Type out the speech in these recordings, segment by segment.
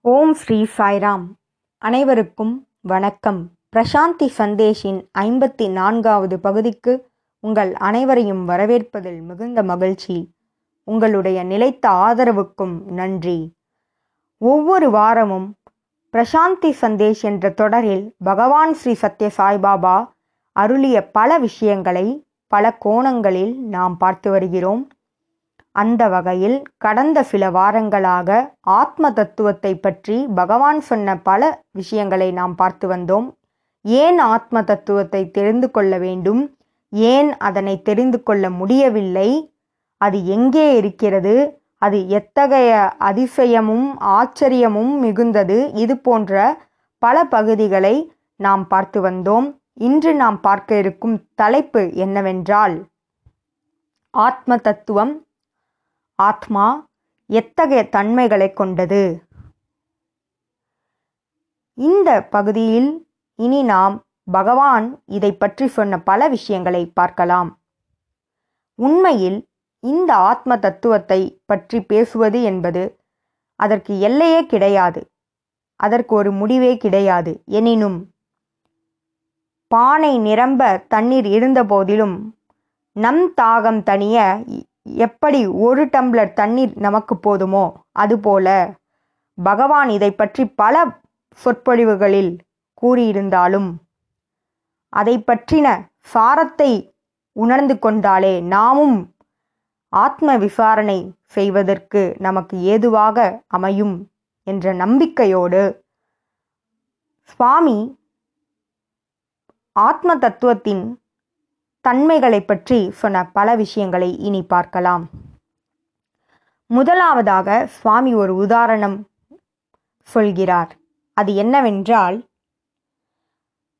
ஓம் ஸ்ரீ சாய்ராம். அனைவருக்கும் வணக்கம். பிரசாந்தி சந்தேஷின் ஐம்பத்தி நான்காவது பகுதிக்கு உங்கள் அனைவரையும் வரவேற்பதில் மிகுந்த மகிழ்ச்சி. உங்களுடைய நிலைத்த ஆதரவுக்கும் நன்றி. ஒவ்வொரு வாரமும் பிரசாந்தி சந்தேஷ் என்ற தொடரில் பகவான் ஸ்ரீ சத்ய சாய்பாபா அருளிய பல விஷயங்களை பல கோணங்களில் நாம் பார்த்து வருகிறோம். அந்த வகையில் கடந்த சில வாரங்களாக ஆத்ம தத்துவத்தை பற்றி பகவான் சொன்ன பல விஷயங்களை நாம் பார்த்து வந்தோம். ஏன் ஆத்ம தத்துவத்தை தெரிந்து கொள்ள வேண்டும்? ஏன் அதனை தெரிந்து கொள்ள முடியவில்லை? அது எங்கே இருக்கிறது? அது எத்தகைய அதிசயமும் ஆச்சரியமும் மிகுந்தது? இது போன்ற பல பகுதிகளை நாம் பார்த்து வந்தோம். இன்று நாம் பார்க்க இருக்கும் தலைப்பு என்னவென்றால் ஆத்ம தத்துவம் ஆத்மா எத்தகைய தன்மைகளை கொண்டது? இந்த பகுதியில் இனி நாம் பகவான் இதை பற்றி சொன்ன பல விஷயங்களை பார்க்கலாம். உண்மையில் இந்த ஆத்ம தத்துவத்தை பற்றி பேசுவது என்பது அதற்கு எல்லையே கிடையாது. அதற்கு ஒரு முடிவே கிடையாது. எனினும் பானை நிரம்ப தண்ணீர் இருந்தபோதிலும் நம் தாகம் தனிய எப்படி ஒரு டம்ளர் தண்ணீர் நமக்கு போதுமோ அதுபோல பகவான் இதை பற்றி பல சொற்பொழிவுகளில் கூறியிருந்தாலும் அதை பற்றின சாரத்தை உணர்ந்து கொண்டாலே நாமும் ஆத்ம விசாரணை செய்வதற்கு நமக்கு ஏதுவாக அமையும் என்ற நம்பிக்கையோடு சுவாமி ஆத்ம தத்துவத்தின் தன்மைகளை பற்றி சொன்ன பல விஷயங்களை இனி பார்க்கலாம். முதலாவதாக சுவாமி ஒரு உதாரணம் சொல்கிறார். அது என்னவென்றால்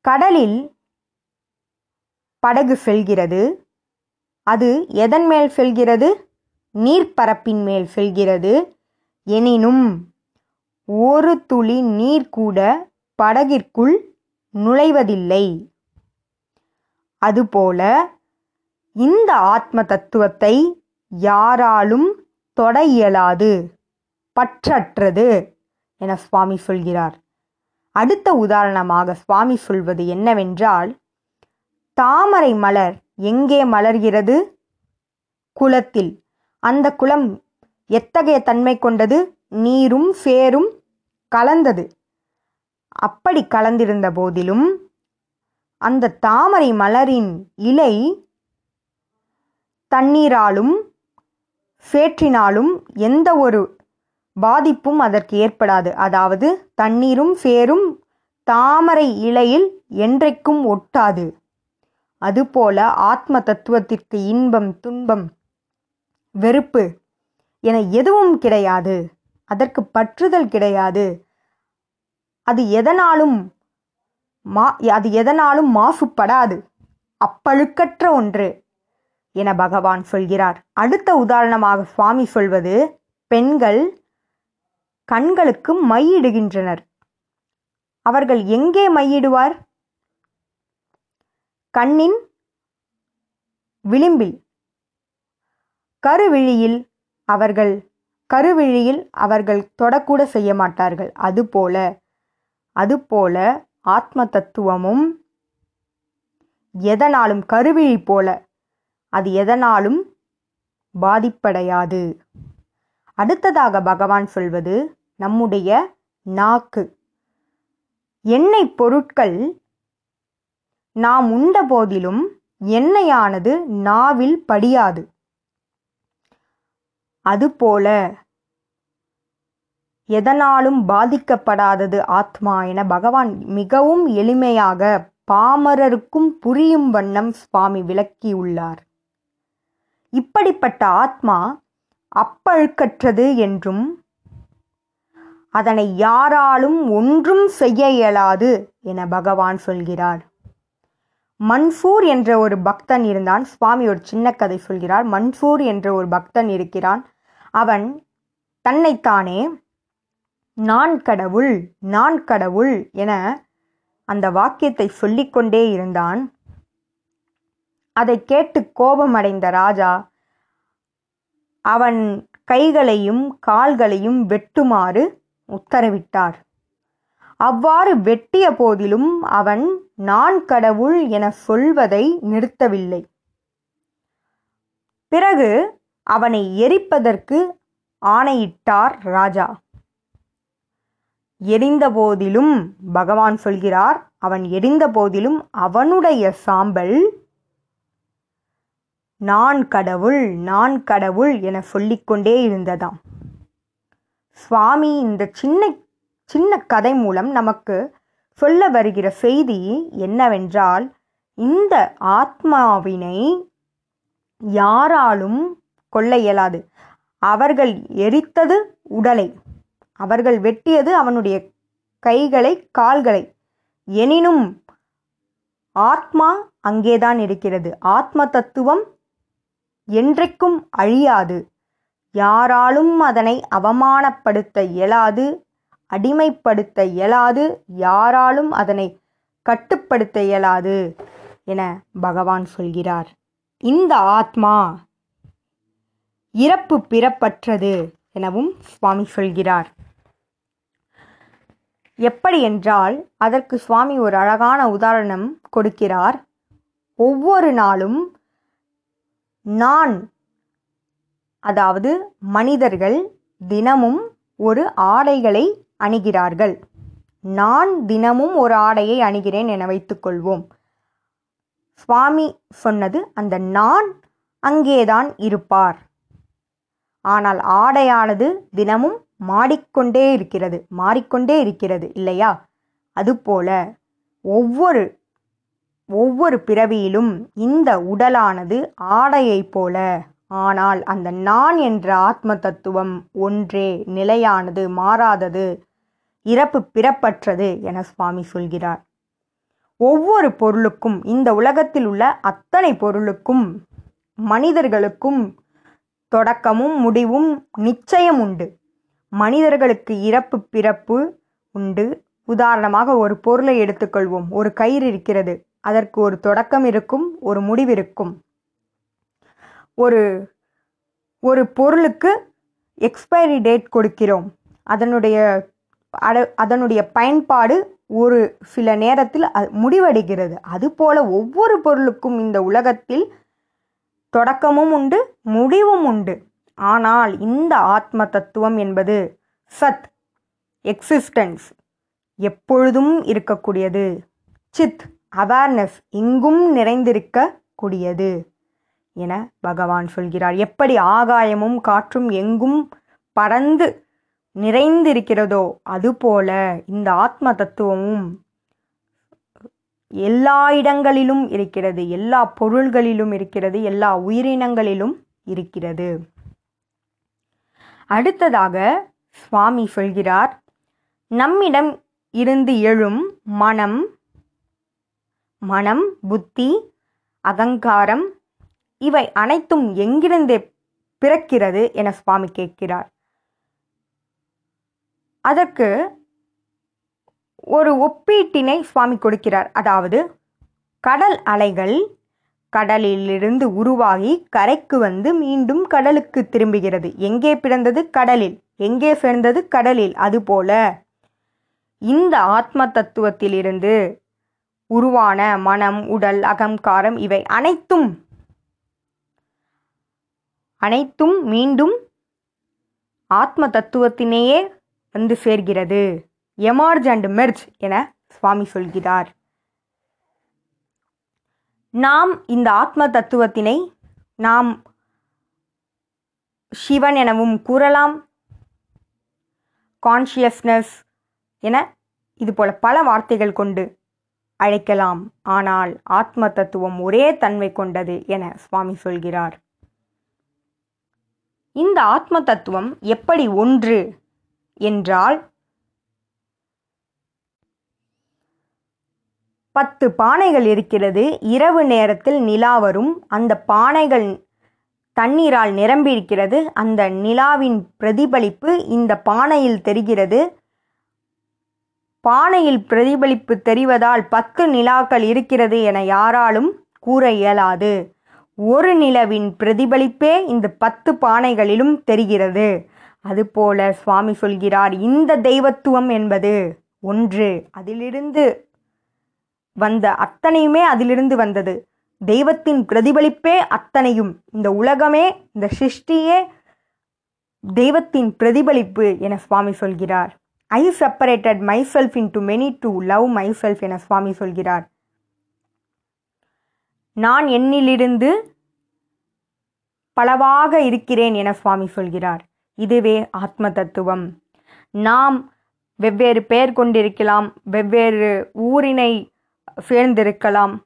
கடலில் படகு செல்கிறது. அது எதன் மேல் செல்கிறது? நீர்ப்பரப்பின் மேல் செல்கிறது. எனினும் ஒரு துளி நீர் கூட படகிற்குள் நுழைவதில்லை. அதுபோல இந்த ஆத்ம தத்துவத்தை யாராலும் தொட இயலாது பற்றற்றது என சுவாமி சொல்கிறார். அடுத்த உதாரணமாக சுவாமி சொல்வது என்னவென்றால் தாமரை மலர் எங்கே மலர்கிறது? குளத்தில். அந்த குளம் எத்தகைய தன்மை கொண்டது? நீரும் சேரும் கலந்தது. அப்படி கலந்திருந்த போதிலும் அந்த தாமரை மலரின் இலை தண்ணீராலும் சேற்றினாலும் எந்த ஒரு பாதிப்பும் அதற்கு ஏற்படாது. அதாவது தண்ணீரும் சேரும் தாமரை இலையில் என்றைக்கும் ஒட்டாது. அதுபோல ஆத்ம தத்துவத்திற்கு இன்பம் துன்பம் வெறுப்பு என எதுவும் கிடையாது. அதற்கு பற்றுதல் கிடையாது. அது எதனாலும் மா அது எதனாலும் மாசுபடாது. அப்பழுக்கற்ற ஒன்று என பகவான் சொல்கிறார். அடுத்த உதாரணமாக சுவாமி சொல்வது பெண்கள் கண்களுக்கு மையிடுகின்றனர். அவர்கள் எங்கே மையிடுவார்? கண்ணின் விளிம்பில். கருவிழியில் அவர்கள் கருவிழியில் அவர்கள் தொடக்கூட செய்ய மாட்டார்கள். அதுபோல அதுபோல ஆத்ம தத்துவமும் எதனாலும் கருவிழி போல அது எதனாலும் பாதிப்படையாது. அடுத்ததாக பகவான் சொல்வது நம்முடைய நாக்கு. எண்ணெய் பொருட்கள் நாம் உண்ட போதிலும் எண்ணெயானது நாவில் படியாது. அதுபோல எதனாலும் பாதிக்கப்படாதது ஆத்மா என பகவான் மிகவும் எளிமையாக பாமரருக்கும் புரியும் வண்ணம் சுவாமி விளக்கியுள்ளார். இப்படிப்பட்ட ஆத்மா அப்பழுக்கற்றது என்றும் அதனை யாராலும் ஒன்றும் செய்ய இயலாது என பகவான் சொல்கிறார். மன்சூர் என்ற ஒரு பக்தன் இருந்தான். சுவாமி ஒரு சின்ன கதை சொல்கிறார். மன்சூர் என்ற ஒரு பக்தன் இருக்கிறான். அவன் தன்னைத்தானே நான் கடவுள் நான் கடவுள் என அந்த வாக்கியத்தை சொல்லிக்கொண்டே இருந்தான். அதை கேட்டு கோபமடைந்த ராஜா அவன் கைகளையும் கால்களையும் வெட்டுமாறு உத்தரவிட்டார். அவ்வாறு வெட்டிய போதிலும் அவன் நான் கடவுள் என சொல்வதை நிறுத்தவில்லை. பிறகு அவனை எரிப்பதற்கு ஆணையிட்டார் ராஜா. எரிந்த போதிலும் பகவான் சொல்கிறார் அவன் எரிந்த போதிலும் அவனுடைய சாம்பல் நான் கடவுள் நான் கடவுள் என சொல்லிக்கொண்டே இருந்ததாம். சுவாமி இந்த சின்ன சின்ன கதை மூலம் நமக்கு சொல்ல வருகிற செய்தி என்னவென்றால் இந்த ஆத்மாவினை யாராலும் கொள்ள இயலாது. அவர்கள் எரித்தது உடலை. அவர்கள் வெட்டியது அவனுடைய கைகளை கால்களை. எனினும் ஆத்மா அங்கேதான் இருக்கிறது. ஆத்ம தத்துவம் என்றைக்கும் அழியாது. யாராலும் அதனை அவமானப்படுத்த இயலாது அடிமைப்படுத்த இயலாது யாராலும் அதனை கட்டுப்படுத்த இயலாது என பகவான் சொல்கிறார். இந்த ஆத்மா இறப்பு பிறப்பற்றது எனவும் சுவாமி சொல்கிறார். எப்படி என்றால் அதற்கு சுவாமி ஒரு அழகான உதாரணம் கொடுக்கிறார். ஒவ்வொரு நாளும் நான் அதாவது மனிதர்கள் தினமும் ஒரு ஆடைகளை அணிகிறார்கள். நான் தினமும் ஒரு ஆடையை அணிகிறேன் என வைத்துக்கொள்வோம். சுவாமி சொன்னது அந்த நான் அங்கேதான் இருப்பார். ஆனால் ஆடையானது தினமும் மாடிக்கொண்டே இருக்கிறது மாறிக்கொண்டே இருக்கிறது இல்லையா? அதுபோல ஒவ்வொரு ஒவ்வொரு பிறவியிலும் இந்த உடலானது ஆடையைப் போல. ஆனால் அந்த நான் என்ற ஆத்ம தத்துவம் ஒன்றே நிலையானது மாறாதது இறப்பு பிறப்பற்றது என சுவாமி சொல்கிறார். ஒவ்வொரு பொருளுக்கும் இந்த உலகத்தில் உள்ள அத்தனை பொருளுக்கும் மனிதர்களுக்கும் தொடக்கமும் முடிவும் நிச்சயம் உண்டு. மனிதர்களுக்கு இறப்பு பிறப்பு உண்டு. உதாரணமாக ஒரு பொருளை எடுத்துக்கொள்வோம். ஒரு கயிறு இருக்கிறது. அதற்கு ஒரு தொடக்கம் இருக்கும் ஒரு முடிவிருக்கும் ஒரு ஒரு பொருளுக்கு எக்ஸ்பைரி டேட் கொடுக்கிறோம். அதனுடைய அட அதனுடைய பயன்பாடு ஒரு சில நேரத்தில் அது முடிவடைகிறது. அதுபோல ஒவ்வொரு பொருளுக்கும் இந்த உலகத்தில் தொடக்கமும் உண்டு முடிவும் உண்டு. ஆனால் இந்த ஆத்ம தத்துவம் என்பது சத் எக்ஸிஸ்டன்ஸ் எப்பொழுதும் இருக்கக்கூடியது. சித் அவேர்னஸ் எங்கும் நிறைந்திருக்கக்கூடியது என பகவான் சொல்கிறார். எப்படி ஆகாயமும் காற்றும் எங்கும் பறந்து நிறைந்திருக்கிறதோ அதுபோல இந்த ஆத்ம தத்துவமும் எல்லா இடங்களிலும் இருக்கிறது எல்லா பொருள்களிலும் இருக்கிறது எல்லா உயிரினங்களிலும் இருக்கிறது. அடுத்ததாக சுவாமி சொல்கிறார் நம்மிடம் இருந்து எழும் மனம் மனம் புத்தி அகங்காரம் இவை அனைத்தும் எங்கிருந்து பிறக்கிறது என சுவாமி கேட்கிறார். அதற்கு ஒரு ஒப்பீட்டினை சுவாமி கொடுக்கிறார். அதாவது கடல் அலைகள் கடலிலிருந்து உருவாகி கரைக்கு வந்து மீண்டும் கடலுக்கு திரும்புகிறது. எங்கே பிறந்தது? கடலில். எங்கே சேர்ந்தது கடலில். அதுபோல இந்த ஆத்ம தத்துவத்திலிருந்து உருவான மனம் உடல் அகங்காரம் இவை அனைத்தும் அனைத்தும் மீண்டும் ஆத்ம தத்துவத்தினேயே வந்து சேர்கிறது. எமார்ஜ் அண்ட் மெர்ஜ் என சுவாமி சொல்கிறார். நாம் இந்த ஆத்ம தத்துவத்தினை நாம் சிவன் எனவும் கூறலாம். கான்ஷியஸ்னஸ் என இது போல பல வார்த்தைகள் கொண்டு அழைக்கலாம். ஆனால் ஆத்ம தத்துவம் ஒரே தன்மை கொண்டது என சுவாமி சொல்கிறார். இந்த ஆத்ம தத்துவம் எப்படி ஒன்று என்றால் பத்து பானைகள் இருக்கிறது. இரவு நேரத்தில் நிலா வரும். அந்த பானைகள் தண்ணீரால் நிரம்பியிருக்கிறது அந்த நிலாவின் பிரதிபலிப்பு இந்த பானையில் தெரிகிறது. பானையில் பிரதிபலிப்பு தெரிவதால் பத்து நிலாக்கள் இருக்கிறது என யாராலும் கூற இயலாது. ஒரு நிலவின் பிரதிபலிப்பே இந்த பத்து பானைகளிலும் தெரிகிறது. அதுபோல சுவாமி சொல்கிறார் இந்த தெய்வத்துவம் என்பது ஒன்று. அதிலிருந்து வந்த அத்தனையுமே அதிலிருந்து வந்தது. தெய்வத்தின் பிரதிபலிப்பே அத்தனையும். இந்த உலகமே இந்த சிருஷ்டியே தெய்வத்தின் பிரதிபலிப்பு என சுவாமி சொல்கிறார். I separated myself into many to love myself என சுவாமி சொல்கிறார். நான் என்னிலிருந்து பலவாக இருக்கிறேன் என சுவாமி சொல்கிறார். இதுவே ஆத்ம தத்துவம். நாம் வெவ்வேறு பெயர் கொண்டிருக்கலாம் வெவ்வேறு ஊரினை சேர்ந்திருக்கலாம்.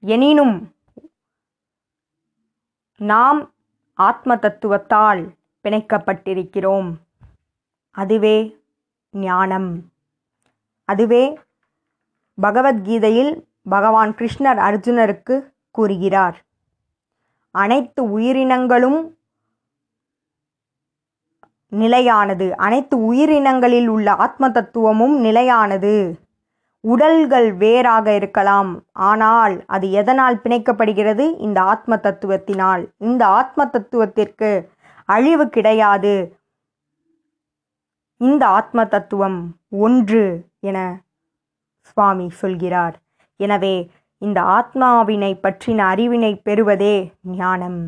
எனினும் நாம் ஆத்ம தத்துவத்தால் பிணைக்கப்பட்டிருக்கிறோம். அதுவே ஞானம். அதுவே பகவத்கீதையில் பகவான் கிருஷ்ணர் அர்ஜுனருக்கு கூறுகிறார். அனைத்து உயிரினங்களும் நிலையானது. அனைத்து உயிரினங்களில் உள்ள ஆத்ம தத்துவமும் நிலையானது. உடல்கள் வேறாக இருக்கலாம். ஆனால் அது எதனால் பிணைக்கப்படுகிறது? இந்த ஆத்ம தத்துவத்தினால் இந்த ஆத்ம தத்துவத்திற்கு அழிவு கிடையாது. இந்த ஆத்ம தத்துவம் ஒன்று என சுவாமி சொல்கிறார். எனவே இந்த ஆத்மாவினை பற்றின அறிவினை பெறுவதே ஞானம்.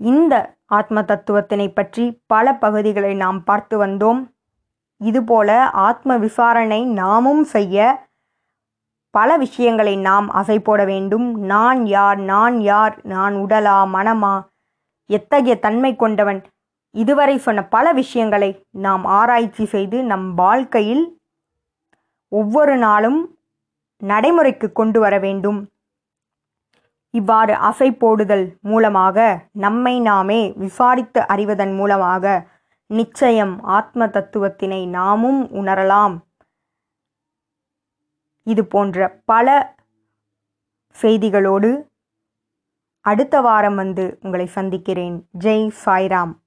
இந்த ஆத்ம தத்துவத்தினை பற்றி பல பகுதிகளை நாம் பார்த்து வந்தோம். இதுபோல ஆத்ம விசாரணை நாமும் செய்ய பல விஷயங்களை நாம் அசை போட வேண்டும். நான் யார்? நான் யார்? நான் உடலா? மனமா? எத்தகைய தன்மை கொண்டவன்? இதுவரை சொன்ன பல விஷயங்களை நாம் ஆராய்ச்சி செய்து நம் வாழ்க்கையில் ஒவ்வொரு நாளும் நடைமுறைக்கு கொண்டு வர வேண்டும். இவ்வாறு அசை போடுதல் மூலமாக நம்மை நாமே விசாரித்து அறிவதன் மூலமாக நிச்சயம் ஆத்ம தத்துவத்தினை நாமும் உணரலாம். இது போன்ற பல செய்திகளோடு அடுத்த வாரம் வந்து உங்களை சந்திக்கிறேன். ஜெய் சாய்ராம்.